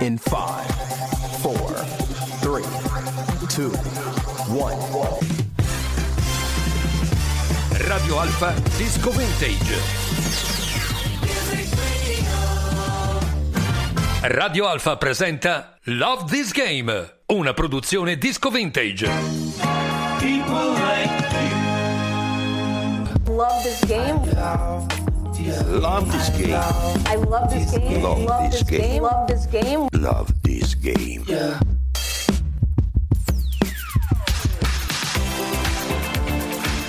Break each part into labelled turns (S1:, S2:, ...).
S1: in 5, 4, 3, 2, 1.
S2: Radio Alfa Disco Vintage. Radio Alfa presenta Love This Game, una produzione disco vintage.
S3: Love this game.
S4: Love this game.
S3: I love this game.
S4: Love this game.
S3: Love this game.
S4: Love this game.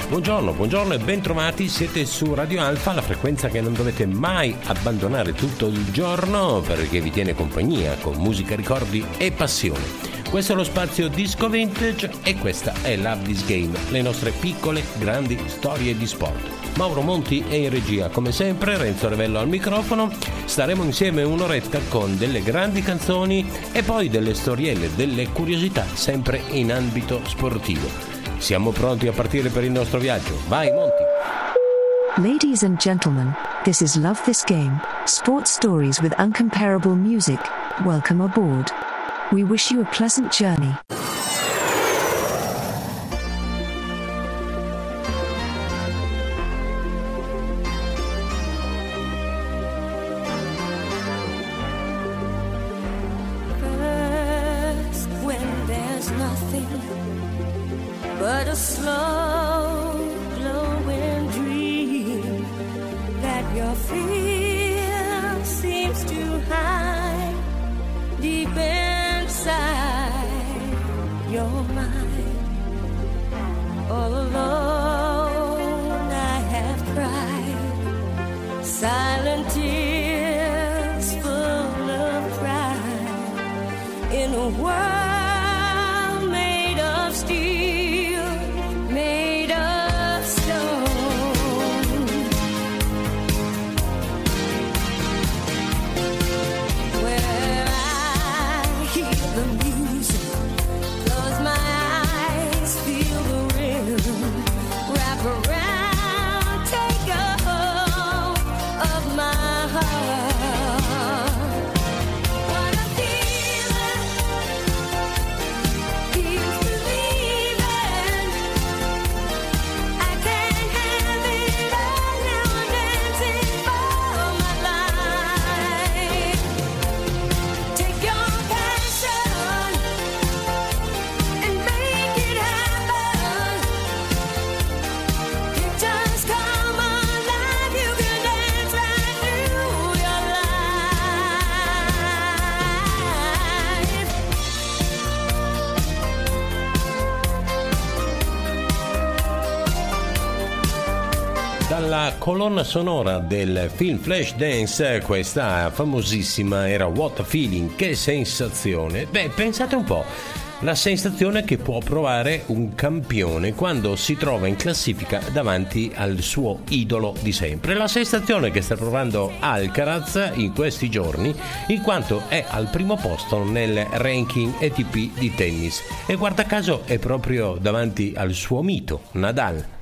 S5: Buongiorno, buongiorno e bentrovati, siete su Radio Alfa, la frequenza che non dovete mai abbandonare tutto il giorno perché vi tiene compagnia con musica, ricordi e passione. Questo è lo spazio Disco Vintage e questa è Love This Game, le nostre piccole, grandi storie di sport. Mauro Monti è in regia, come sempre, Renzo Revello al microfono. Staremo insieme un'oretta con delle grandi canzoni e poi delle storielle, delle curiosità, sempre in ambito sportivo. Siamo pronti a partire per il nostro viaggio. Vai, Monti!
S6: Ladies and gentlemen, this is Love This Game, sports stories with uncomparable music. Welcome aboard. We wish you a pleasant journey.
S7: first when there's nothing but a slow
S5: Dalla colonna sonora del film Flashdance, questa famosissima era What a Feeling, che sensazione! Beh, pensate un po', la sensazione che può provare un campione quando si trova in classifica davanti al suo idolo di sempre. La sensazione che sta provando Alcaraz in questi giorni, in quanto è al primo posto nel ranking ATP di tennis e guarda caso è proprio davanti al suo mito, Nadal.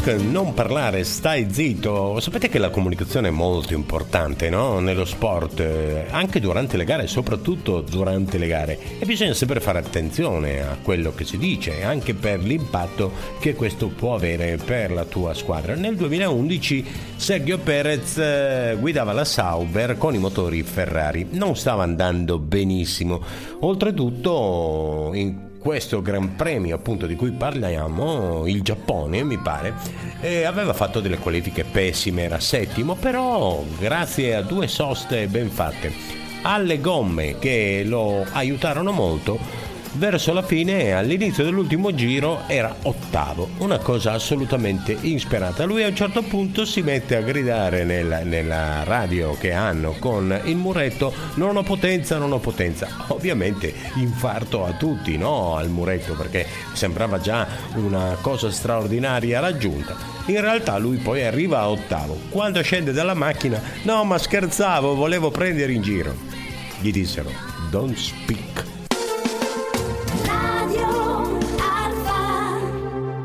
S7: Speak,
S5: non parlare, stai zitto. Sapete che la comunicazione è molto importante no? nello sport, eh, anche durante le gare, soprattutto durante le gare. E bisogna sempre fare attenzione a quello che si dice, anche per l'impatto che questo può avere per la tua squadra. Nel 2011 Sergio Perez eh, guidava la Sauber con i motori Ferrari. Non stava andando benissimo. Oltretutto, in questo Gran Premio appunto di cui parliamo, il Giappone mi pare, eh, aveva fatto delle qualifiche pessime, era settimo, però grazie a due soste ben fatte, alle gomme che lo aiutarono molto, verso la fine, all'inizio dell'ultimo giro, era ottavo, una cosa assolutamente insperata. Lui a un certo punto si mette a gridare nella, nella radio che hanno con il muretto, non ho potenza, non ho potenza. Ovviamente infarto a tutti, no? Al muretto, perché sembrava già una cosa straordinaria raggiunta. In realtà lui poi arriva a ottavo. Quando scende dalla macchina, no ma scherzavo, volevo prendere in giro. Gli dissero, don't speak.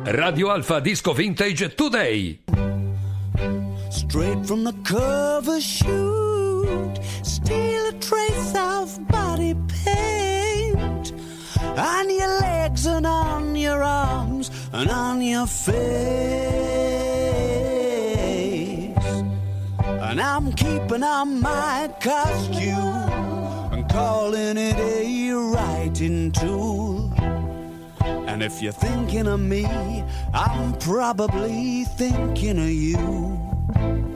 S8: Radio Alfa
S2: Disco Vintage Today.
S9: Straight from the cover shoot, steal a trace of body paint on your legs and on your arms and on your face. And I'm keeping on my costume and calling it a writing tool. And if you're thinking of me, I'm probably thinking of you.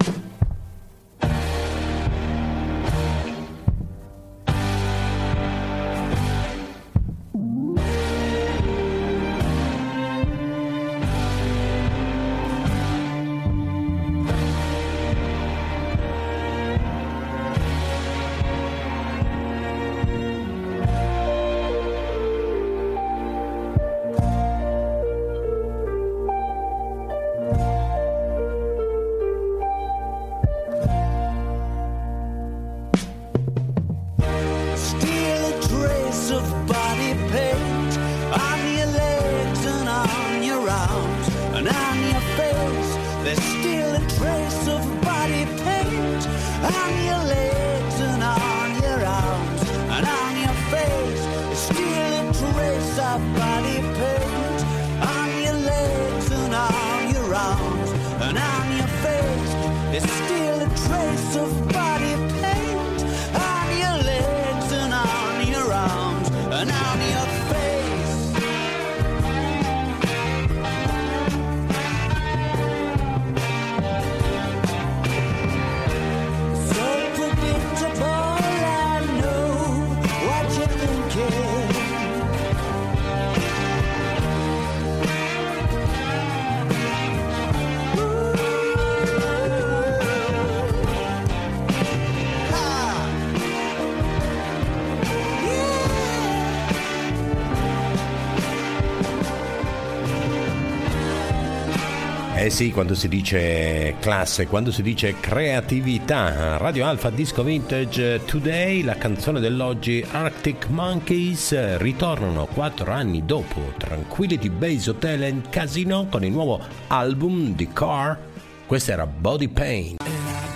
S5: Sì, quando si dice classe, quando si dice creatività, Radio Alfa Disco Vintage Today, la canzone dell'oggi Arctic Monkeys ritornano quattro anni dopo Tranquility Base Hotel and Casino con il nuovo album di Car. Questa era Body Pain.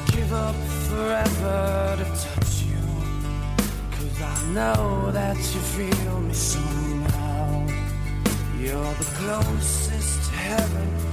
S9: give up forever to touch you. Cause I know that you feel me somehow. You're the closest to heaven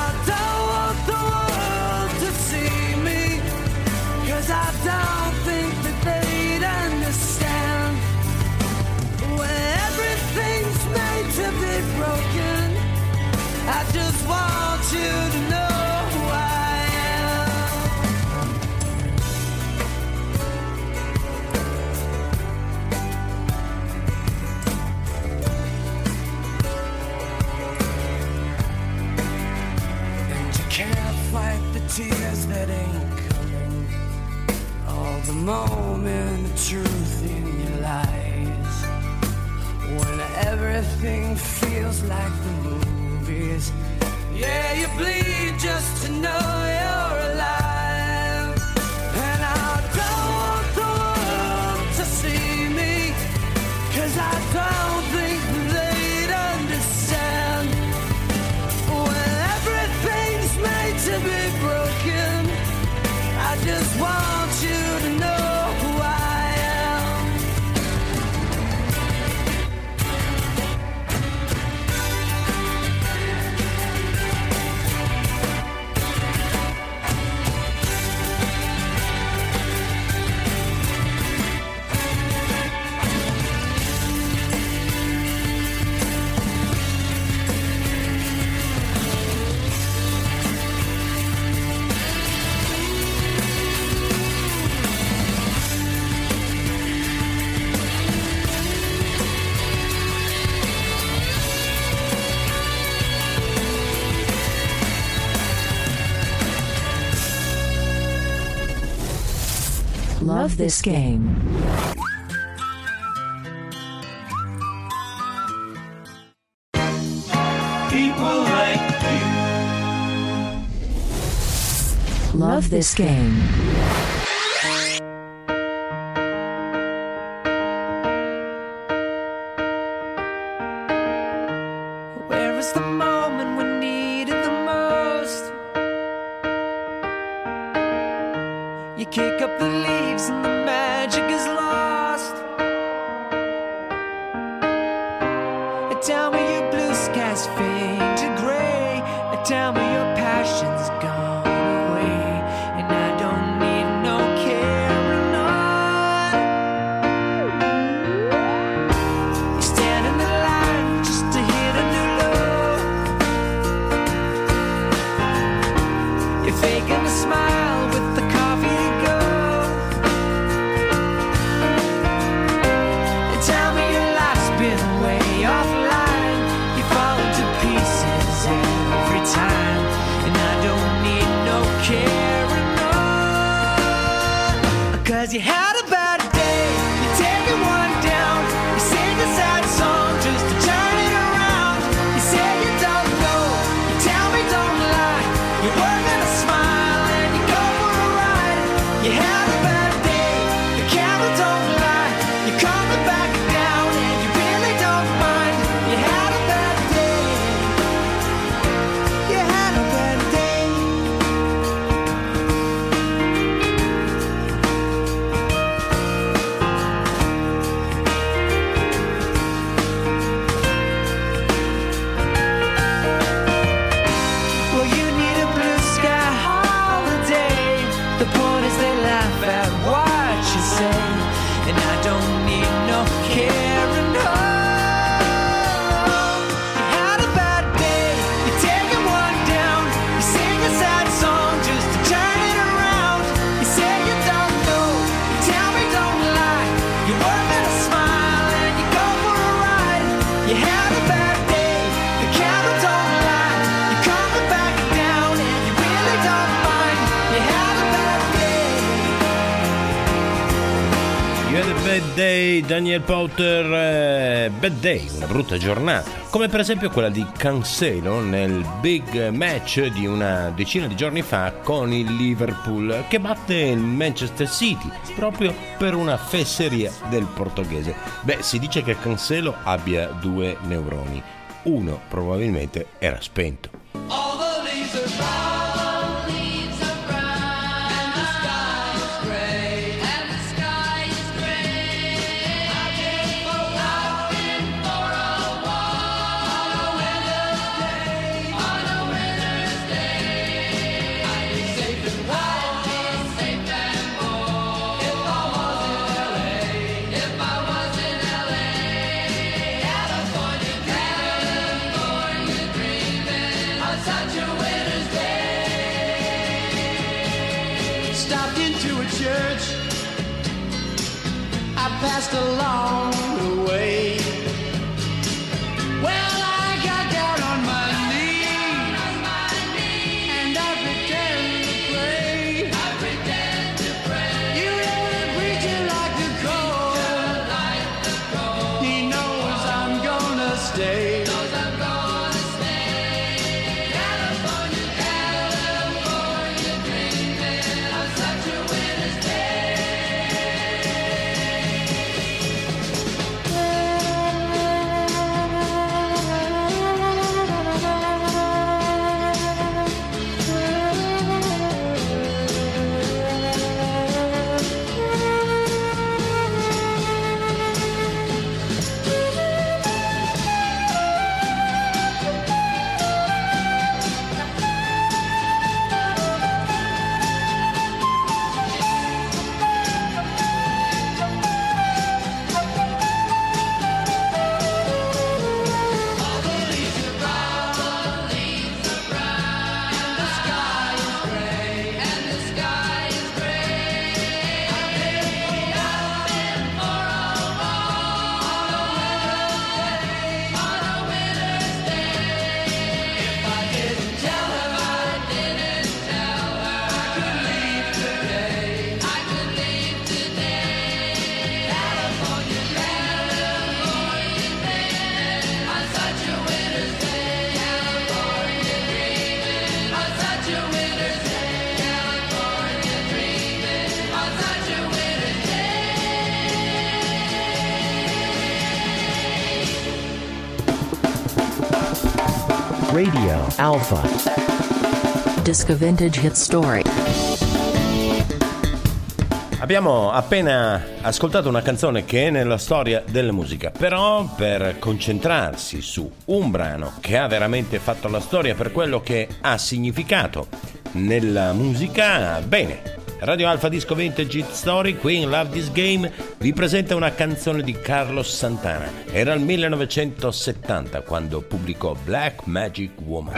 S10: moment of truth in your lies. When everything feels like the movies. Yeah, you bleed.
S11: game. Love this game.
S10: Where is the moment we needed the most? You kick up the leaves don't need no care. Day,
S5: Daniel Potter, eh, Bad Day, una brutta giornata, come per esempio quella di Cancelo nel big match di una decina di giorni fa con il Liverpool che batte il Manchester City proprio per una fesseria del portoghese. Beh, si dice che Cancelo abbia due neuroni, uno probabilmente era spento.
S10: just along.
S1: Radio Alpha.
S11: Disco Vintage Hit Story.
S5: Abbiamo appena ascoltato una canzone che è nella storia della musica, però per concentrarsi su un brano che ha veramente fatto la storia per quello che ha significato nella musica, bene, Radio Alfa Disco Vintage Hit Story, qui in Love This Game, vi presenta una canzone di Carlos Santana. Era il 1970 quando pubblicò Black Magic Woman.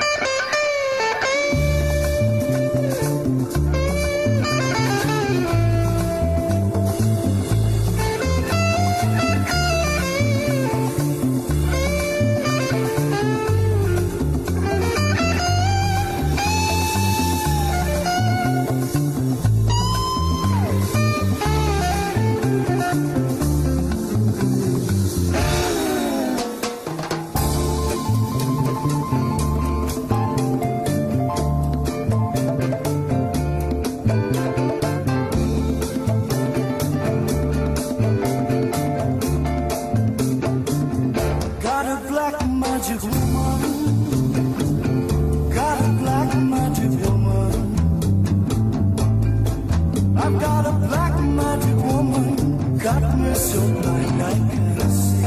S12: I've got a black magic woman. Got me so blind I can't see.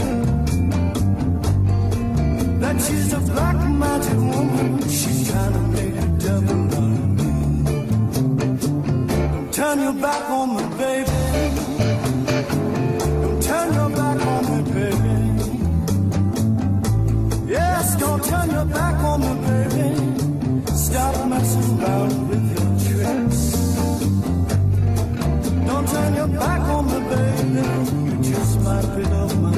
S12: That she's a black magic woman. She's trying to make a devil out of me. Turn your back on me, baby. Don't turn your back on me, baby. Yes, don't turn your back on me, baby. Stop messing around with turn your back on me, baby. You just might pick up my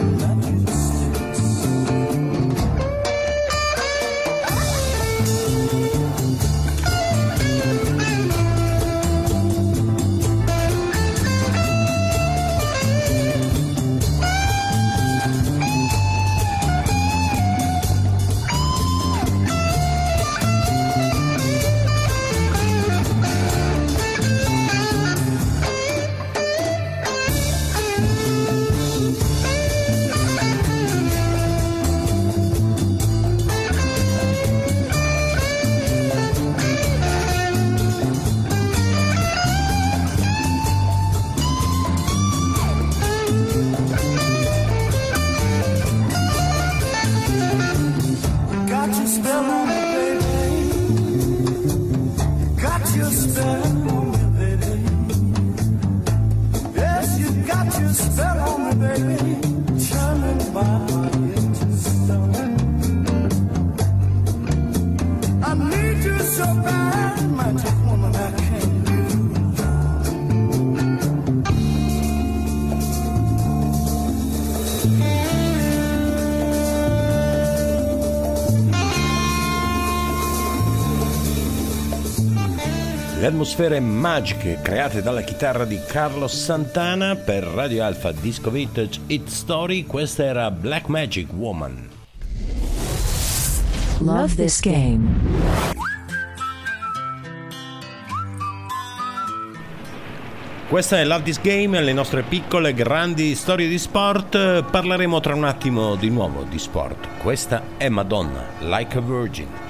S12: so bad,
S5: Le atmosfere magiche create dalla chitarra di Carlos Santana per Radio Alpha Disco Vintage Hit Story, questa era Black Magic Woman.
S13: Love this game.
S5: Questa è Love This Game, le nostre piccole grandi storie di sport. Parleremo tra un attimo di nuovo di sport. Questa è Madonna, Like a Virgin.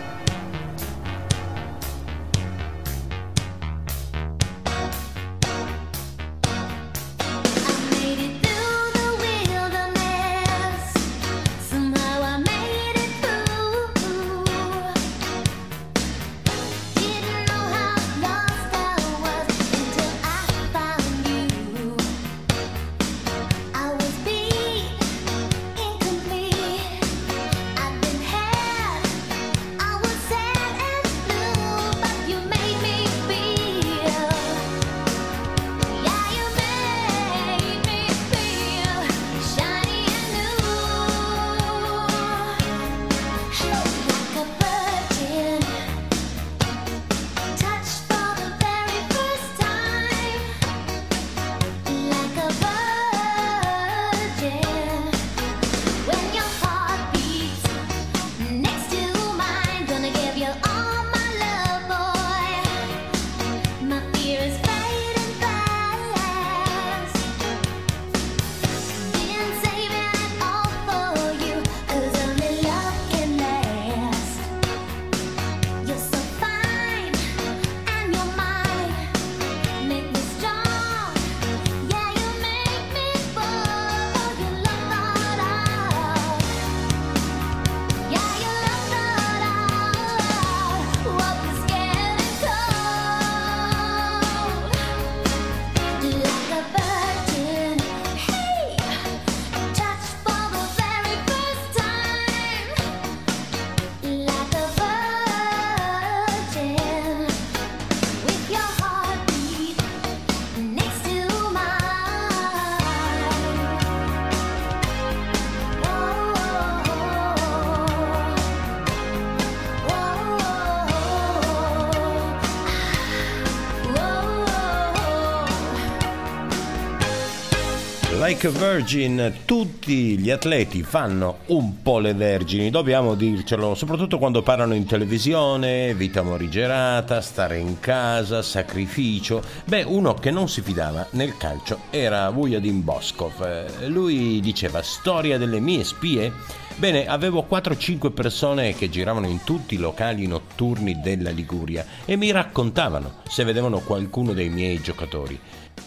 S5: A Virgin, tutti gli atleti fanno un po' le vergini, dobbiamo dircelo, soprattutto quando parlano in televisione, vita morigerata, stare in casa, sacrificio. Beh, uno che non si fidava nel calcio era Vujadin Boskov. Eh, Lui diceva storia delle mie spie. Bene, avevo 4-5 persone che giravano in tutti i locali notturni della Liguria e mi raccontavano se vedevano qualcuno dei miei giocatori.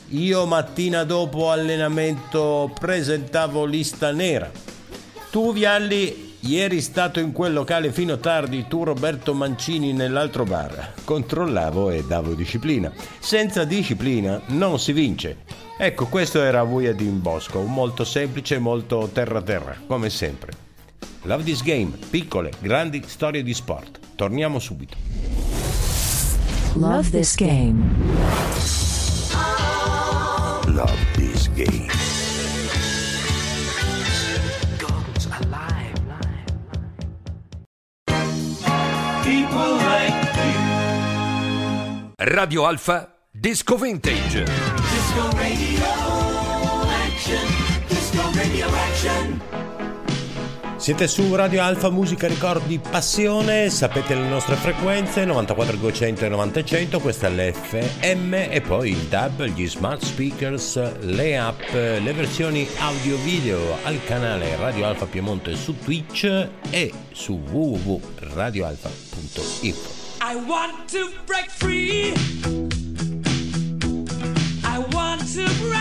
S5: Io mattina dopo allenamento presentavo lista nera. Tu Vialli, ieri stato in quel locale fino a tardi, tu Roberto Mancini nell'altro bar. Controllavo e davo disciplina. Senza disciplina non si vince. Ecco, questo era Vujadin Bosco, molto semplice, molto terra-terra, come sempre. Love this game, piccole, grandi storie di sport. Torniamo subito.
S6: Love this game.
S14: Love this game.
S4: Guns alive. People like
S2: Radio Alfa Disco Vintage.
S4: disco radio action. Disco radio action.
S5: Siete su Radio Alfa Musica Ricordi Passione, sapete le nostre frequenze 94 200 e 900, questa è l'FM e poi il DAB, gli smart speakers, le app, le versioni audio video al canale Radio Alfa Piemonte su Twitch e su www.radioalfa.info.
S4: I want to break free. I want to break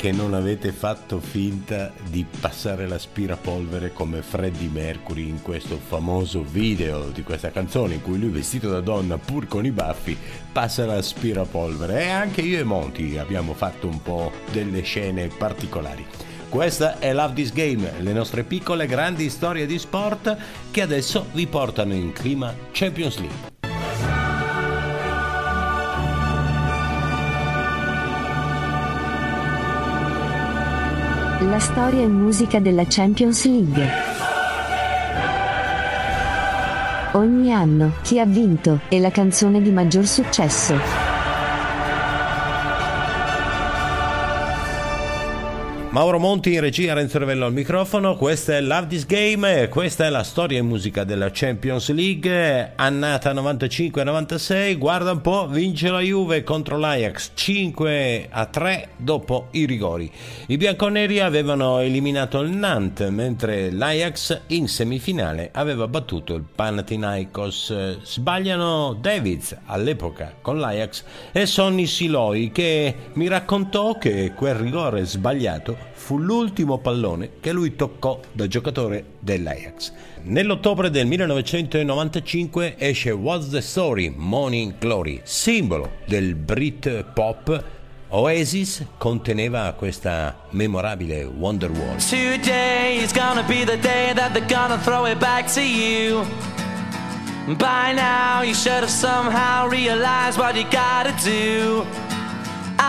S5: che non avete fatto finta di passare l'aspirapolvere come Freddie Mercury in questo famoso video di questa canzone in cui lui vestito da donna pur con i baffi passa l'aspirapolvere e anche io e Monty abbiamo fatto un po' delle scene particolari. Questa è Love This Game, le nostre piccole grandi storie di sport che adesso vi portano in clima Champions League.
S6: Storia e musica della Champions League. Ogni anno, chi ha vinto, e la canzone di maggior successo.
S5: Mauro Monti in regia, Renzo Revello al microfono, questa è Love This Game, questa è la storia e musica della Champions League, annata 95-96, guarda un po', vince la Juve contro l'Ajax 5 a 3 dopo i rigori. I bianconeri avevano eliminato il Nantes, mentre l'Ajax in semifinale aveva battuto il Panathinaikos. Sbagliano Davids all'epoca con l'Ajax e Sonny Siloi che mi raccontò che quel rigore sbagliato fu l'ultimo pallone che lui toccò da giocatore dell'Ajax. Nell'ottobre del 1995 esce What's the Story, Morning Glory, simbolo del Brit pop. Oasis conteneva questa memorabile Wonderwall.
S15: Today is gonna be the day that they're gonna throw it back to you. By now, you should have somehow realized what you gotta do.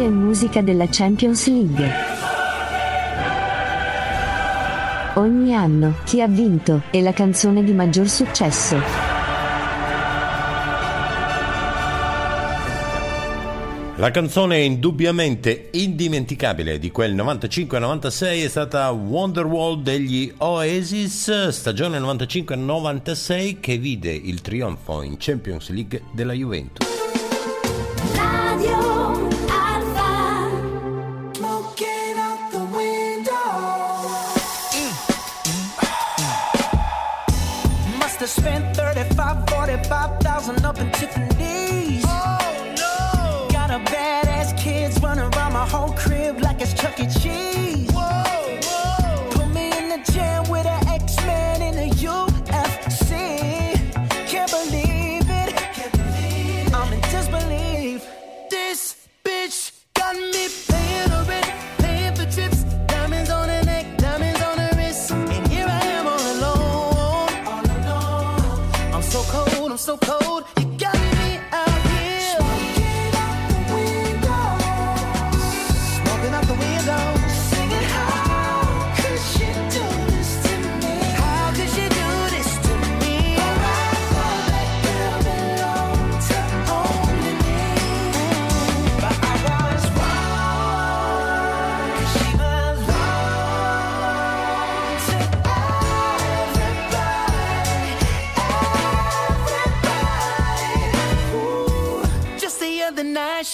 S6: Storia e musica della Champions League. Ogni anno, chi ha vinto, e la canzone di maggior successo.
S5: La canzone indubbiamente indimenticabile di quel 95-96 è stata Wonderwall degli Oasis, stagione 95-96 che vide il trionfo in Champions League della Juventus.
S7: Radio
S15: spent 35, 45,000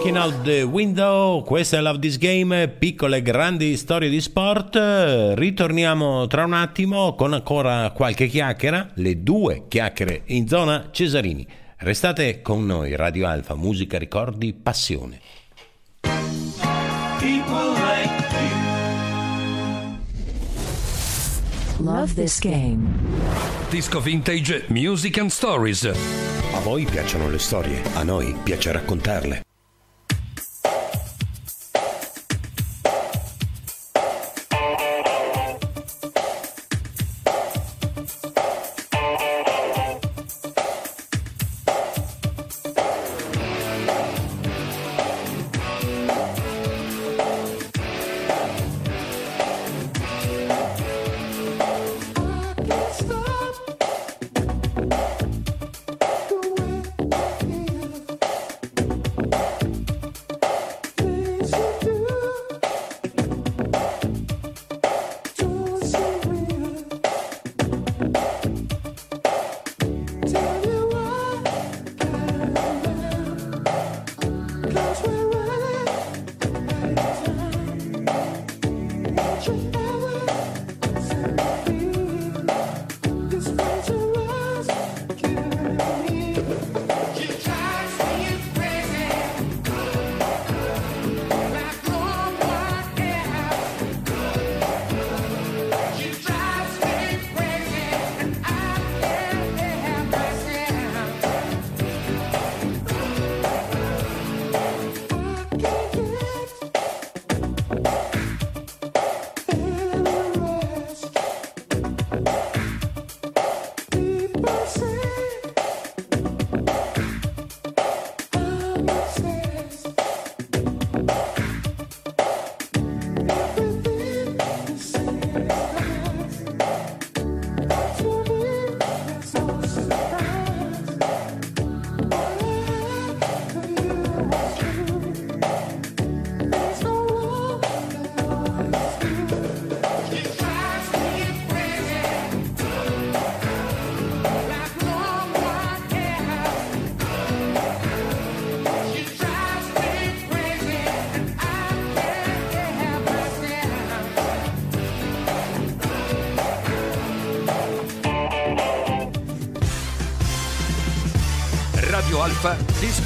S16: Looking Out the Window,
S5: questa è Love This Game, piccole e grandi storie di sport. Ritorniamo tra un attimo con ancora qualche chiacchiera, le due chiacchiere in zona Cesarini. Restate con noi, Radio Alfa, musica, ricordi, passione.
S11: Love this game.
S2: Disco vintage, music and stories.
S17: A voi piacciono le storie, a noi piace raccontarle.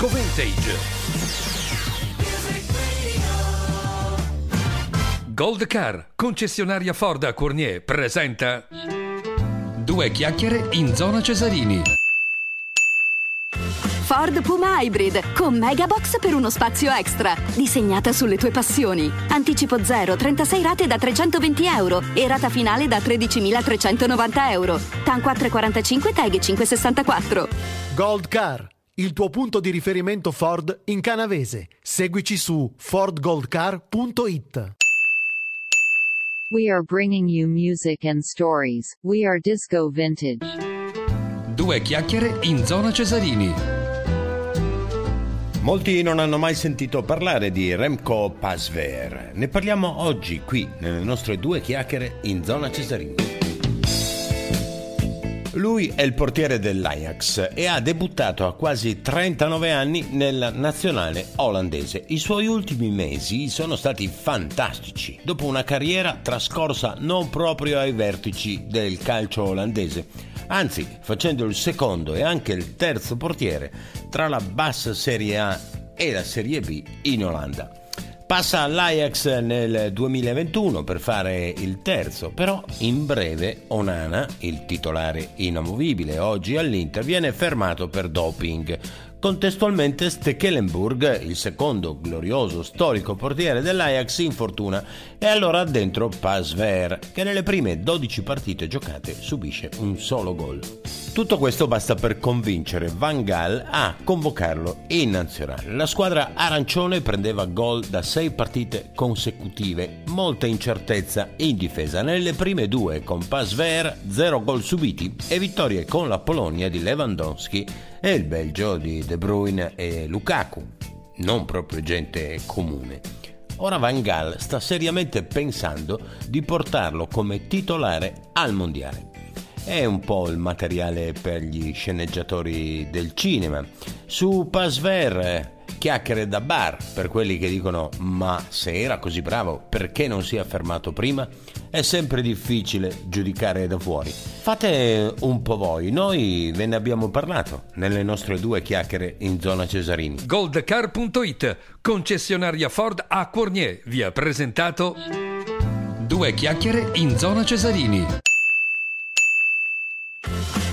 S2: disco vintage. Gold Car, concessionaria Ford a Cournier, presenta Due chiacchiere in zona Cesarini.
S18: Ford Puma Hybrid con Megabox per uno spazio extra. Disegnata sulle tue passioni. Anticipo 0, 36 rate da 320 euro e rata finale da 13.390 euro. TAN 445 TAG 564.
S19: Gold Car il tuo punto di riferimento Ford in canavese. Seguici su fordgoldcar.it.
S20: We are bringing you music and stories. We are Disco Vintage.
S2: Due chiacchiere in zona Cesarini.
S5: Molti non hanno mai sentito parlare di Remco Pasver. Ne parliamo oggi qui nelle nostre due chiacchiere in zona Cesarini. Lui è il portiere dell'Ajax e ha debuttato a quasi 39 anni nella nazionale olandese. I suoi ultimi mesi sono stati fantastici, dopo una carriera trascorsa non proprio ai vertici del calcio olandese, anzi facendo il secondo e anche il terzo portiere tra la bassa Serie A e la Serie B in Olanda. Passa all'Ajax nel 2021 per fare il terzo, però in breve Onana, il titolare inamovibile oggi all'Inter, viene fermato per doping. Contestualmente Stekelenburg, il secondo glorioso storico portiere dell'Ajax, infortuna e allora dentro Pasver, che nelle prime 12 partite giocate subisce un solo gol. Tutto questo basta per convincere Van Gaal a convocarlo in nazionale. La squadra arancione prendeva gol da 6 partite consecutive, molta incertezza in difesa. Nelle prime due con Pasver 0 gol subiti e vittorie con la Polonia di Lewandowski e il Belgio di De Bruyne e Lukaku. Non proprio gente comune. Ora Van Gaal sta seriamente pensando di portarlo come titolare al mondiale. È un po' il materiale per gli sceneggiatori del cinema. Su Pasver, chiacchiere da bar per quelli che dicono ma se era così bravo perché non si è fermato prima? È sempre difficile giudicare da fuori. Fate un po' voi, noi ve ne abbiamo parlato nelle nostre due chiacchiere in zona Cesarini.
S2: Goldcar.it, concessionaria Ford a Cornier, vi ha presentato Due chiacchiere in zona Cesarini.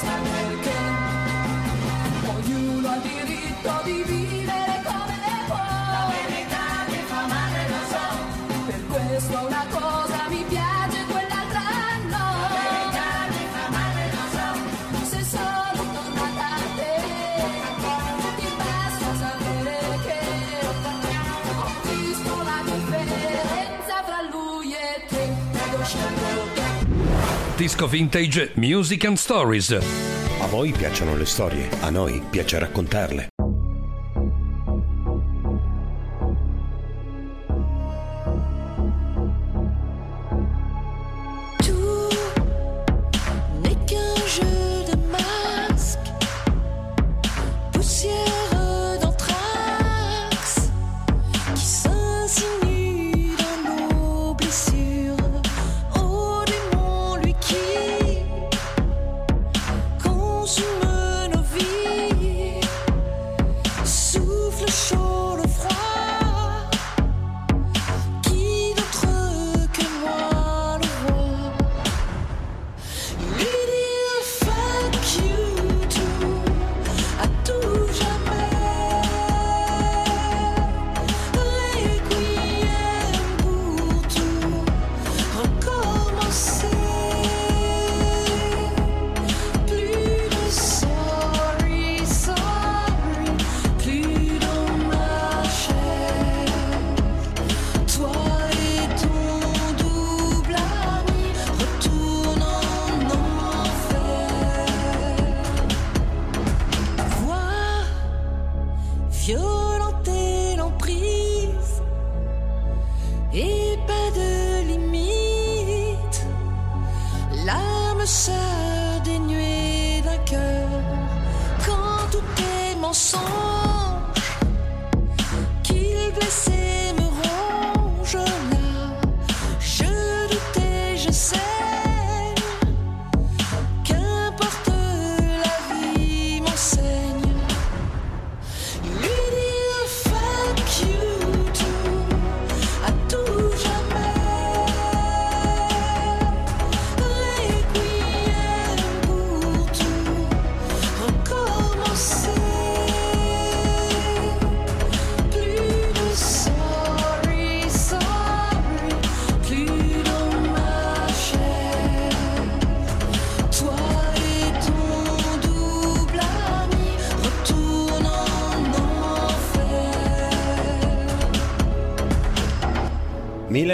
S21: Chi lo
S2: Disco Vintage Music and Stories.
S4: A voi piacciono le storie, a noi piace raccontarle.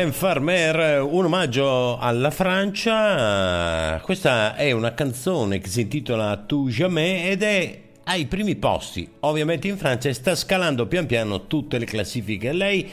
S5: Milan Farmer, un omaggio alla Francia. Questa è una canzone che si intitola Tu Jamais ed è ai primi posti, ovviamente in Francia, e sta scalando pian piano tutte le classifiche. Lei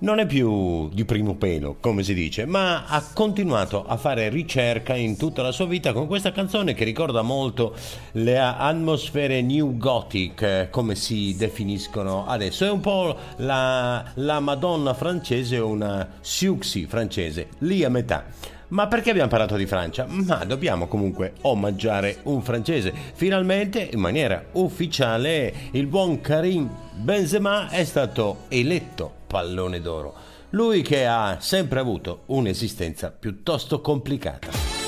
S5: non è più di primo pelo, come si dice, ma ha continuato a fare ricerca in tutta la sua vita con questa canzone che ricorda molto le atmosfere new gothic, eh, come si definiscono adesso. È un po' la, la Madonna francese una Siuxi francese, lì a metà. Ma perché abbiamo parlato di Francia? Ma dobbiamo comunque omaggiare un francese. Finalmente, in maniera ufficiale, il buon Karim Benzema è stato eletto pallone d'oro. Lui che ha sempre avuto un'esistenza piuttosto complicata.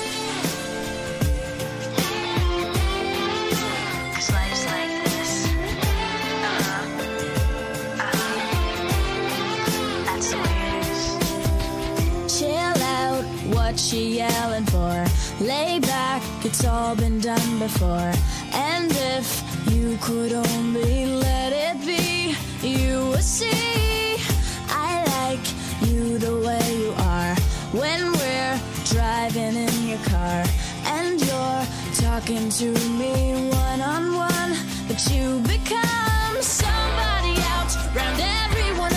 S22: She yelling for? Lay back, it's all been done before. And if you could only let it be, you would see. The way you are. When we're driving in your car, and you're talking to me one on one, but you become somebody else around everyone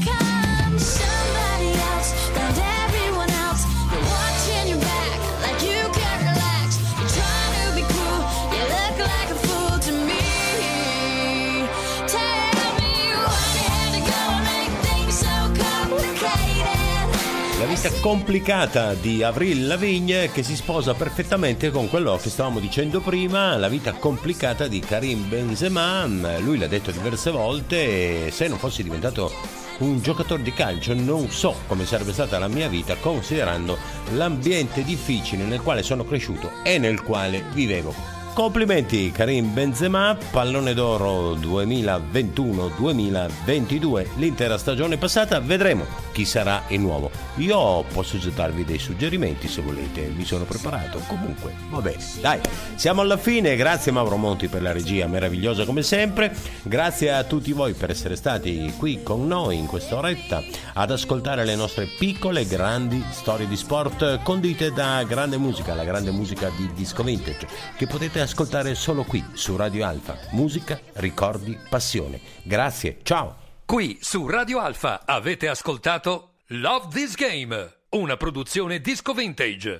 S5: Vita complicata di Avril Lavigne che si sposa perfettamente con quello che stavamo dicendo prima, la vita complicata di Karim Benzema, lui l'ha detto diverse volte, se non fossi diventato un giocatore di calcio non so come sarebbe stata la mia vita considerando l'ambiente difficile nel quale sono cresciuto e nel quale vivevo. Complimenti Karim Benzema, pallone d'oro 2021-2022, l'intera stagione passata, vedremo chi sarà il nuovo. Io posso darvi dei suggerimenti se volete, mi sono preparato, comunque va bene. Dai, siamo alla fine, grazie Mauro Monti per la regia meravigliosa come sempre, grazie a tutti voi per essere stati qui con noi in questa oretta ad ascoltare le nostre piccole grandi storie di sport condite da grande musica, la grande musica di Disco Vintage, che ascoltare solo qui su Radio Alfa. Musica, ricordi, passione. Grazie, ciao!
S2: Qui su Radio Alfa avete ascoltato Love This Game, una produzione disco vintage.